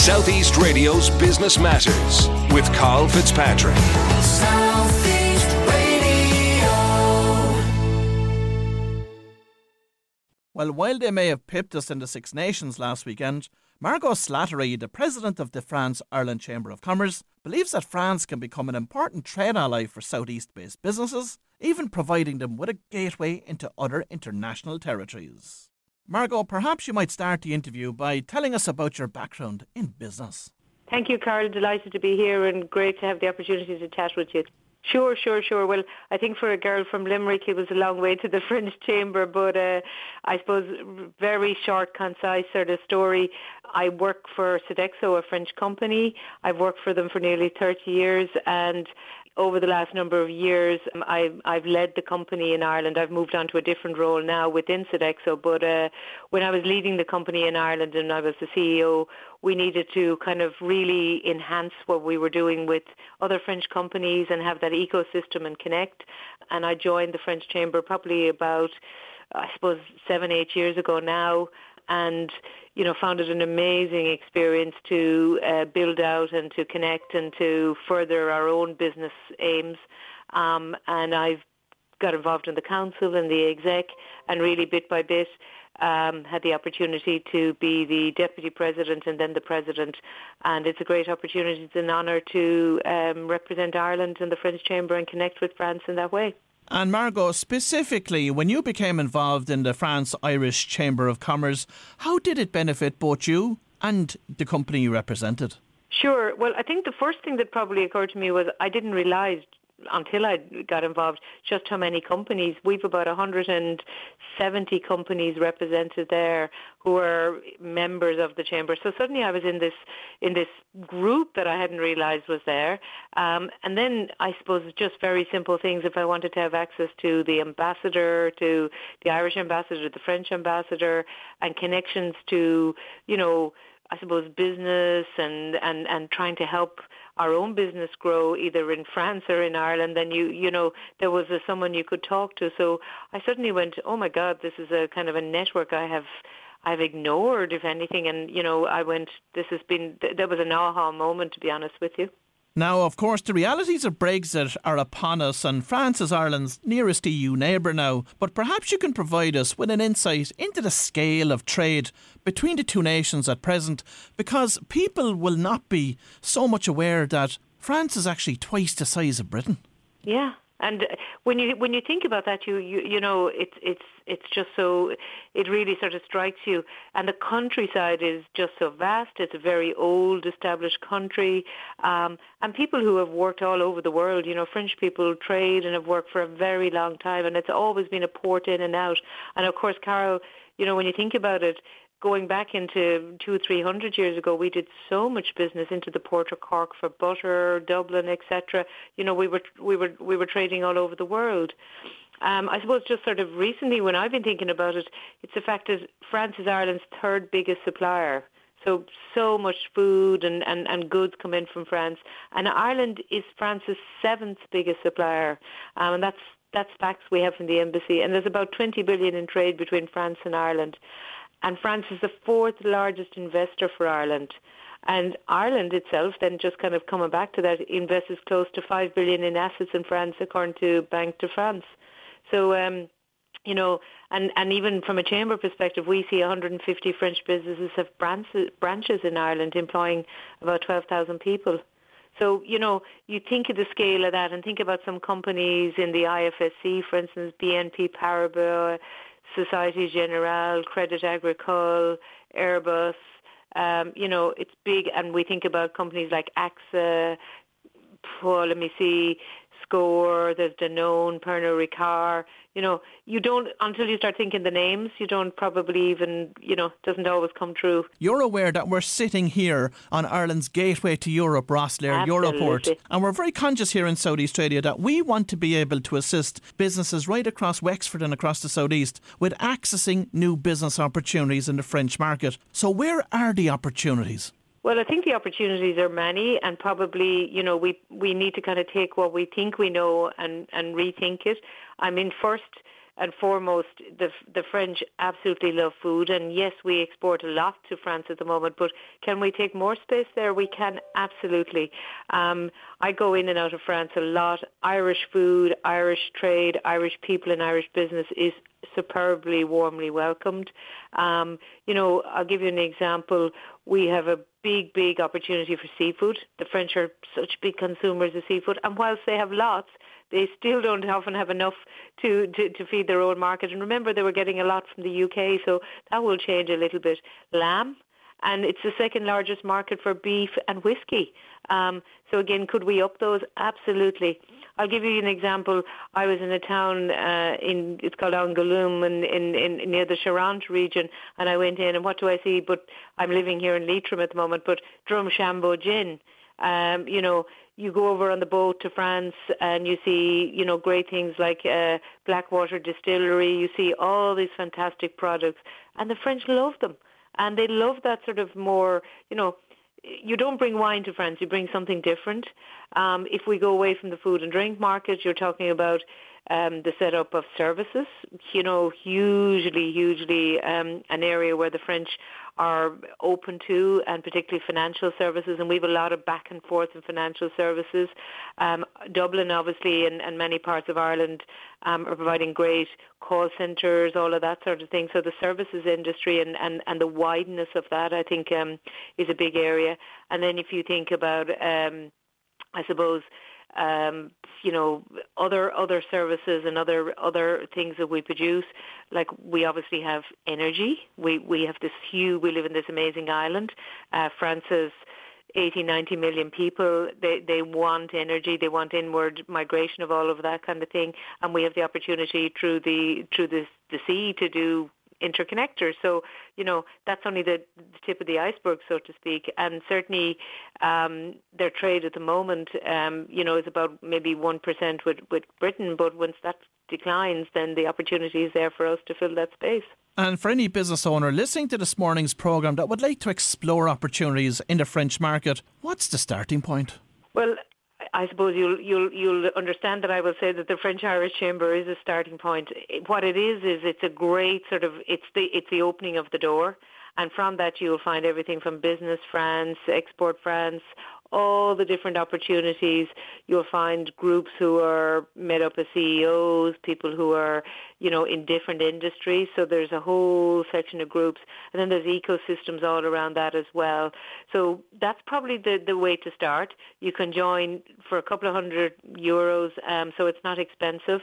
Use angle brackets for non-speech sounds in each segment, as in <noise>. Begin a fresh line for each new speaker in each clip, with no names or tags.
Southeast Radio's Business Matters with Carl Fitzpatrick.
Southeast Radio.
Well, while they may have pipped us in the Six Nations last weekend, Margot Slattery, the president of the France Ireland Chamber of Commerce, believes that France can become an important trade ally for Southeast based businesses, even providing them with a gateway into other international territories. Margot, perhaps you might start the interview by telling us about your background in business.
Thank you, Carl. Delighted to be here and great to have the opportunity to chat with you. Sure, sure, sure. Well, I think for a girl from Limerick, it was a long way to the <laughs> French Chamber, but uh, I suppose very short, concise sort of story. I work for Sodexo, a French company. I've worked for them for nearly 30 years, and over the last number of years, um, I've, I've led the company in Ireland. I've moved on to a different role now within Sodexo, but uh, when I was leading the company in Ireland and I was the CEO, we needed to kind of really enhance what we were doing with other French companies and have that ecosystem and connect. And I joined the French Chamber probably about, I suppose, seven, eight years ago now and you know found it an amazing experience to uh, build out and to connect and to further our own business aims. Um, and I've got involved in the council and the exec, and really bit by bit um, had the opportunity to be the deputy president and then the president. And it's a great opportunity. It's an honour to um, represent Ireland in the French Chamber and connect with France in that way.
And Margot, specifically, when you became involved in the France Irish Chamber of Commerce, how did it benefit both you and the company you represented?
Sure. Well, I think the first thing that probably occurred to me was I didn't realise until I got involved, just how many companies. We've about 170 companies represented there who are members of the chamber. So suddenly I was in this in this group that I hadn't realised was there. Um, and then I suppose just very simple things. If I wanted to have access to the ambassador, to the Irish ambassador, the French ambassador, and connections to you know I suppose business and and and trying to help our own business grow either in France or in Ireland, then you you know there was a, someone you could talk to. So I suddenly went, oh my God, this is a kind of a network I have I've ignored, if anything. And you know, I went, this has been there was an aha moment, to be honest with you.
Now, of course, the realities of Brexit are upon us, and France is Ireland's nearest EU neighbour now. But perhaps you can provide us with an insight into the scale of trade between the two nations at present, because people will not be so much aware that France is actually twice the size of Britain.
Yeah, and when you when you think about that, you you, you know it's it's it's just so it really sort of strikes you. And the countryside is just so vast. It's a very old, established country, um, and people who have worked all over the world. You know, French people trade and have worked for a very long time, and it's always been a port in and out. And of course, Carl, you know, when you think about it, going back into two or three hundred years ago, we did so much business into the port of Cork for butter, Dublin, etc. You know, we were we were we were trading all over the world. Um, I suppose just sort of recently, when I've been thinking about it, it's the fact that France is Ireland's third biggest supplier. So so much food and, and, and goods come in from France, and Ireland is France's seventh biggest supplier, um, and that's that's facts we have from the embassy. And there's about 20 billion in trade between France and Ireland and France is the fourth largest investor for Ireland. And Ireland itself, then just kind of coming back to that, invests close to five billion in assets in France, according to Banque de France. So, um, you know, and, and even from a chamber perspective, we see 150 French businesses have branches, branches in Ireland employing about 12,000 people. So, you know, you think of the scale of that and think about some companies in the IFSC, for instance, BNP Paribas, Societe Generale, Credit Agricole, Airbus. Um, you know, it's big, and we think about companies like AXA. Oh, let me see, SCOR. There's Danone, Pernod Ricard you know, you don't until you start thinking the names, you don't probably even, you know, doesn't always come true.
You're aware that we're sitting here on Ireland's gateway to Europe, Rosslare, Europort, and we're very conscious here in South East Radio that we want to be able to assist businesses right across Wexford and across the southeast with accessing new business opportunities in the French market. So where are the opportunities?
Well, I think the opportunities are many, and probably, you know, we we need to kind of take what we think we know and and rethink it. I mean, first, and foremost, the the French absolutely love food, and yes, we export a lot to France at the moment. But can we take more space there? We can absolutely. Um, I go in and out of France a lot. Irish food, Irish trade, Irish people, and Irish business is superbly warmly welcomed. Um, you know, I'll give you an example. We have a big, big opportunity for seafood. The French are such big consumers of seafood, and whilst they have lots, they still don't often have enough to, to, to feed their own market. And remember, they were getting a lot from the UK, so that will change a little bit. Lamb, and it's the second largest market for beef and whiskey. Um, so again, could we up those? Absolutely. I'll give you an example. I was in a town uh, in it's called Angoulême in, in, in near the Charente region, and I went in, and what do I see? But I'm living here in Leitrim at the moment. But Drumshanbo gin. Um, you know, you go over on the boat to France and you see, you know, great things like uh, Blackwater Distillery. You see all these fantastic products, and the French love them, and they love that sort of more, you know. You don't bring wine to France; you bring something different. Um, if we go away from the food and drink market, you're talking about um, the setup of services. You know, hugely, hugely um, an area where the French are open to, and particularly financial services. And we have a lot of back and forth in financial services. Um, Dublin, obviously, and, and many parts of Ireland um, are providing great call centres, all of that sort of thing. So the services industry and, and, and the wideness of that, I think, um, is a big area. And then if you think about, um, I suppose, um, you know, other other services and other other things that we produce. Like we obviously have energy. We we have this huge. We live in this amazing island. Uh, France's 80, 90 million people. They they want energy. They want inward migration of all of that kind of thing. And we have the opportunity through the through the the sea to do interconnectors. So, you know, that's only the, the tip of the iceberg, so to speak. And certainly um, their trade at the moment, um, you know, is about maybe 1% with, with Britain. But once that declines, then the opportunity is there for us to fill that space.
And for any business owner listening to this morning's programme that would like to explore opportunities in the French market, what's the starting point?
Well, I suppose you'll you'll you'll understand that I will say that the French Irish Chamber is a starting point. What it is is it's a great sort of it's the it's the opening of the door, and from that you'll find everything from business France, export France, all the different opportunities. You'll find groups who are made up of CEOs, people who are, you know, in different industries. So there's a whole section of groups. And then there's ecosystems all around that as well. So that's probably the, the way to start. You can join for a couple of hundred euros, um, so it's not expensive.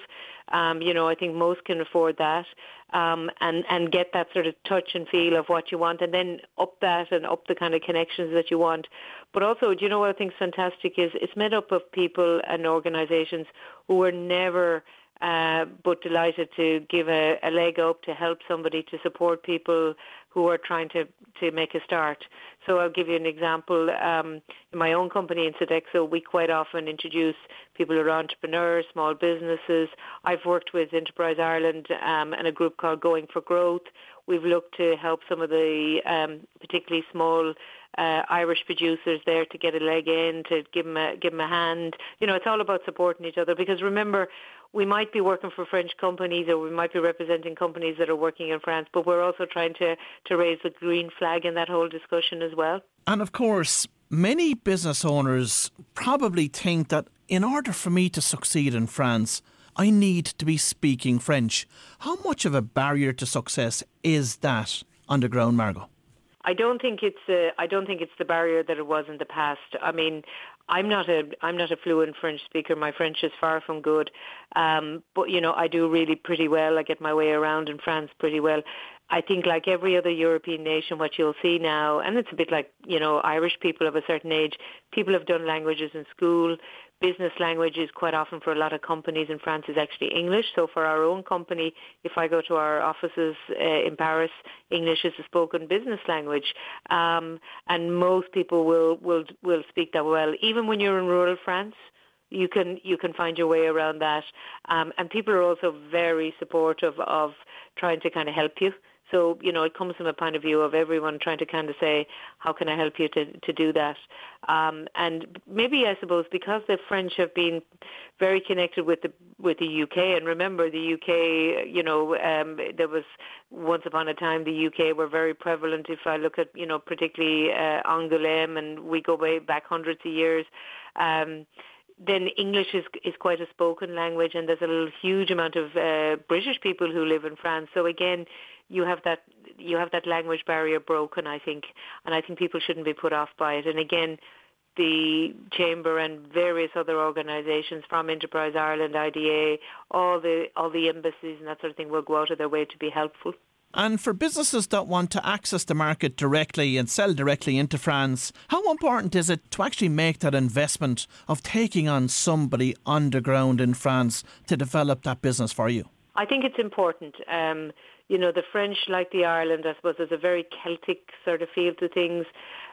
Um, you know, I think most can afford that um, and and get that sort of touch and feel of what you want, and then up that and up the kind of connections that you want. But also, do you know what I think is fantastic is it's made up of people and organisations who were never uh, but delighted to give a, a leg up to help somebody to support people who are trying to, to make a start. So I'll give you an example. Um, in my own company in Sodexo, we quite often introduce people who are entrepreneurs, small businesses. I've worked with Enterprise Ireland um, and a group called Going for Growth. We've looked to help some of the um, particularly small uh, Irish producers there to get a leg in, to give them a, give them a hand. You know, it's all about supporting each other because remember, we might be working for French companies or we might be representing companies that are working in France, but we're also trying to, to raise the green flag in that whole discussion as well.
And of course, many business owners probably think that in order for me to succeed in France, I need to be speaking French. How much of a barrier to success is that underground, Margot?
I don't think it's a, I don't think it's the barrier that it was in the past. I mean, I'm not a I'm not a fluent French speaker. My French is far from good, um, but you know I do really pretty well. I get my way around in France pretty well. I think like every other European nation, what you'll see now, and it's a bit like, you know, Irish people of a certain age, people have done languages in school. Business language is quite often for a lot of companies in France is actually English. So for our own company, if I go to our offices uh, in Paris, English is a spoken business language. Um, and most people will, will, will speak that well. Even when you're in rural France, you can you can find your way around that. Um, and people are also very supportive of trying to kind of help you. So, you know, it comes from a point of view of everyone trying to kind of say, how can I help you to, to do that? Um, and maybe, I suppose, because the French have been very connected with the with the UK, and remember the UK, you know, um, there was once upon a time the UK were very prevalent. If I look at, you know, particularly uh, Angoulême, and we go way back hundreds of years. Um, then English is is quite a spoken language, and there's a huge amount of uh, British people who live in France. So again, you have that you have that language barrier broken, I think, and I think people shouldn't be put off by it. And again, the chamber and various other organisations from Enterprise Ireland, IDA, all the all the embassies and that sort of thing will go out of their way to be helpful.
And for businesses that want to access the market directly and sell directly into France, how important is it to actually make that investment of taking on somebody underground in France to develop that business for you?
I think it's important. Um, you know, the French, like the Ireland, I suppose, there's a very Celtic sort of feel to things.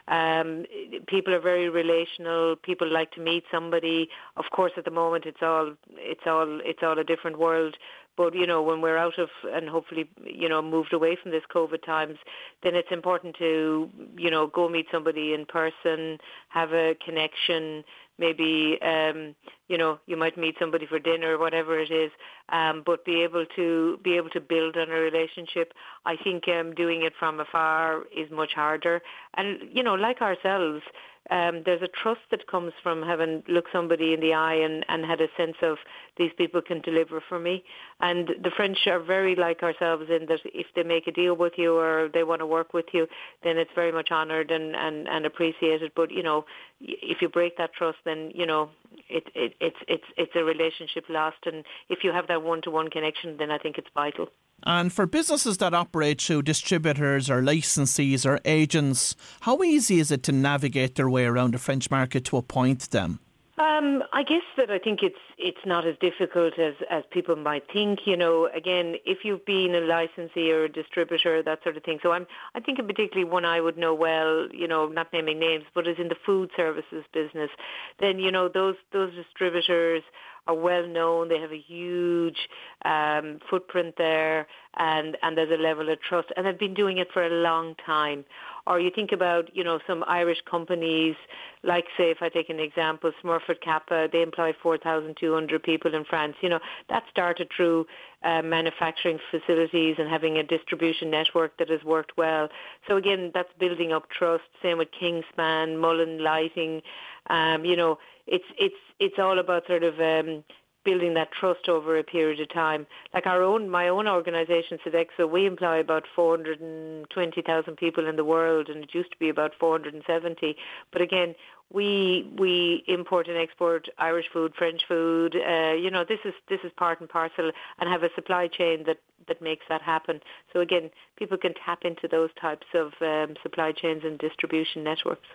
Um, people are very relational. People like to meet somebody. Of course, at the moment, it's all it's all it's all a different world. But you know, when we're out of and hopefully you know moved away from this COVID times, then it's important to you know go meet somebody in person, have a connection maybe um, you know you might meet somebody for dinner or whatever it is, um, but be able to be able to build on a relationship. I think um, doing it from afar is much harder, and you know, like ourselves, um, there's a trust that comes from having looked somebody in the eye and, and had a sense of these people can deliver for me. And the French are very like ourselves in that if they make a deal with you or they want to work with you, then it's very much honoured and, and, and appreciated. But, you know, if you break that trust, then, you know, it, it, it's, it's, it's a relationship lost. And if you have that one-to-one connection, then I think it's vital.
And for businesses that operate through distributors or licensees or agents, how easy is it to navigate their way around the French market to appoint them?
Um, I guess that I think it's it's not as difficult as, as people might think. You know, again, if you've been a licensee or a distributor, that sort of thing. So I'm I think in particularly one I would know well. You know, not naming names, but is in the food services business. Then you know those those distributors are well known. They have a huge um, footprint there, and and there's a level of trust, and they've been doing it for a long time. Or you think about, you know, some Irish companies, like say, if I take an example, Smurfit Kappa, they employ 4,200 people in France. You know, that started through uh, manufacturing facilities and having a distribution network that has worked well. So again, that's building up trust. Same with Kingspan, Mullan Lighting. Um, you know, it's it's it's all about sort of um, building that trust over a period of time. Like our own, my own organisation, Sodexo, we employ about 420,000 people in the world, and it used to be about 470. But again, we we import and export Irish food, French food. Uh, you know, this is this is part and parcel, and have a supply chain that that makes that happen. So again, people can tap into those types of um, supply chains and distribution networks.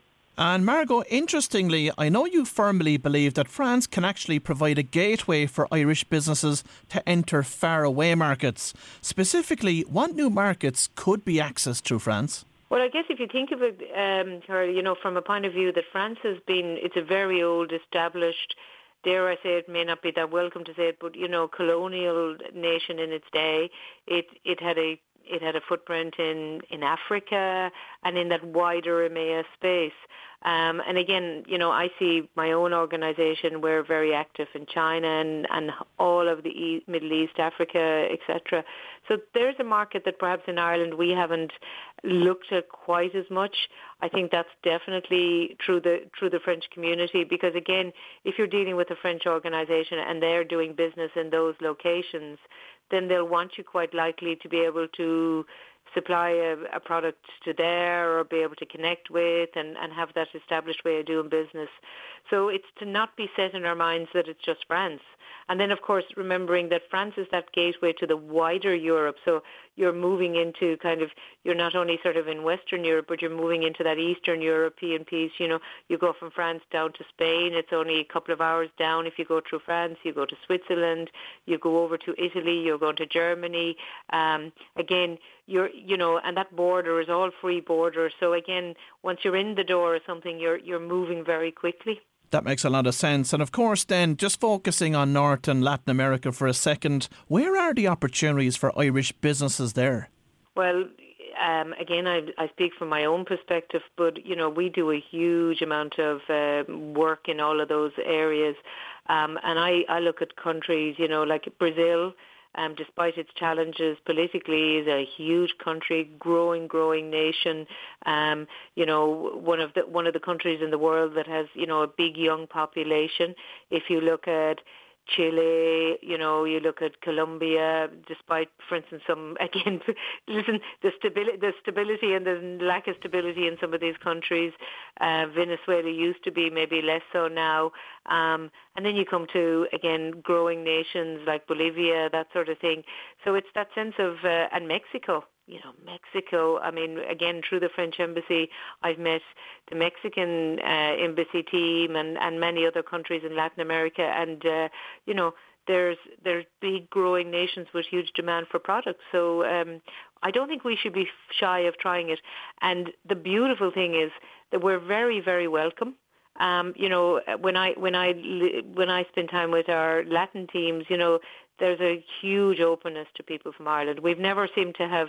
And Margot, interestingly, I know you firmly believe that France can actually provide a gateway for Irish businesses to enter faraway markets. Specifically, what new markets could be accessed through France?
Well, I guess if you think of it, um, Carl, you know, from a point of view that France has been, it's a very old, established, dare I say it, may not be that welcome to say it, but, you know, colonial nation in its day. It, it had a it had a footprint in, in Africa and in that wider EMEA space. Um, and again, you know, I see my own organisation. We're very active in China and, and all of the Middle East, Africa, etc. So there's a market that perhaps in Ireland we haven't looked at quite as much. I think that's definitely through the through the French community because again, if you're dealing with a French organisation and they're doing business in those locations, then they'll want you quite likely to be able to supply a, a, product to there or be able to connect with and, and have that established way of doing business. So it's to not be set in our minds that it's just France. And then, of course, remembering that France is that gateway to the wider Europe. So you're moving into kind of, you're not only sort of in Western Europe, but you're moving into that Eastern European piece. You know, you go from France down to Spain. It's only a couple of hours down if you go through France. You go to Switzerland. You go over to Italy. You're going to Germany. Um, again, you're, you know, and that border is all free border. So again, once you're in the door or something, you're, you're moving very quickly.
That makes a lot of sense. And of course, then, just focusing on North and Latin America for a second, where are the opportunities for Irish businesses there?
Well, um, again, I, I speak from my own perspective, but you know, we do a huge amount of uh, work in all of those areas, um, and I, I look at countries, you know, like Brazil. Um, despite its challenges politically, is a huge country, growing, growing nation. Um, you know, one of the one of the countries in the world that has you know a big young population. If you look at Chile, you know, you look at Colombia, despite, for instance, some, <laughs> again, listen, the stability, the stability and the lack of stability in some of these countries. Uh, Venezuela used to be maybe less so now. Um, and then you come to, again, growing nations like Bolivia, that sort of thing. So it's that sense of, uh, and Mexico, you know, Mexico. I mean, again, through the French embassy, I've met the Mexican uh, embassy team and, and many other countries in Latin America. And, uh, you know, there's there's big growing nations with huge demand for products. So um, I don't think we should be shy of trying it. And the beautiful thing is that we're very, very welcome. Um, you know, when I when I when I spend time with our Latin teams, you know, there's a huge openness to people from Ireland. We've never seemed to have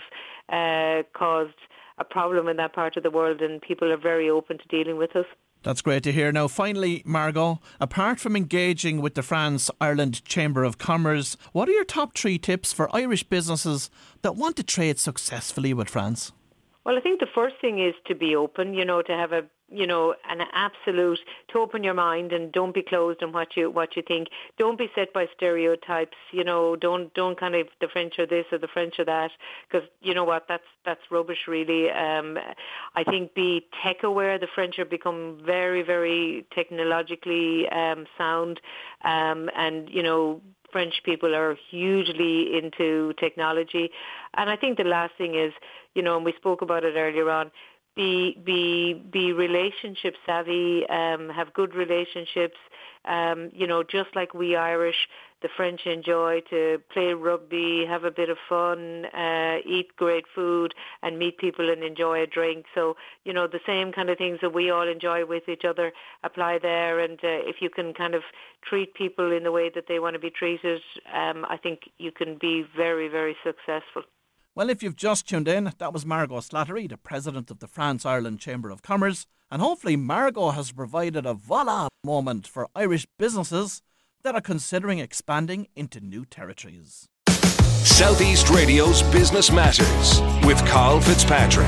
uh, caused a problem in that part of the world, and people are very open to dealing with us.
That's great to hear. Now, finally, Margot, apart from engaging with the France Ireland Chamber of Commerce, what are your top three tips for Irish businesses that want to trade successfully with France?
Well, I think the first thing is to be open, you know, to have a you know, an absolute to open your mind and don't be closed on what you what you think. Don't be set by stereotypes. You know, don't don't kind of the French are this or the French are that because you know what that's that's rubbish really. Um, I think be tech aware. The French have become very very technologically um, sound, um, and you know French people are hugely into technology. And I think the last thing is, you know, and we spoke about it earlier on, be be be relationship savvy, um, have good relationships. Um, you know, just like we Irish, the French enjoy to play rugby, have a bit of fun, uh, eat great food, and meet people and enjoy a drink. So, you know, the same kind of things that we all enjoy with each other apply there. And uh, if you can kind of treat people in the way that they want to be treated, um, I think you can be very, very successful.
Well, if you've just tuned in, that was Margot Slattery, the president of the France Ireland Chamber of Commerce. And hopefully, Margot has provided a voila moment for Irish businesses that are considering expanding into new territories.
Southeast Radio's Business Matters with Carl Fitzpatrick.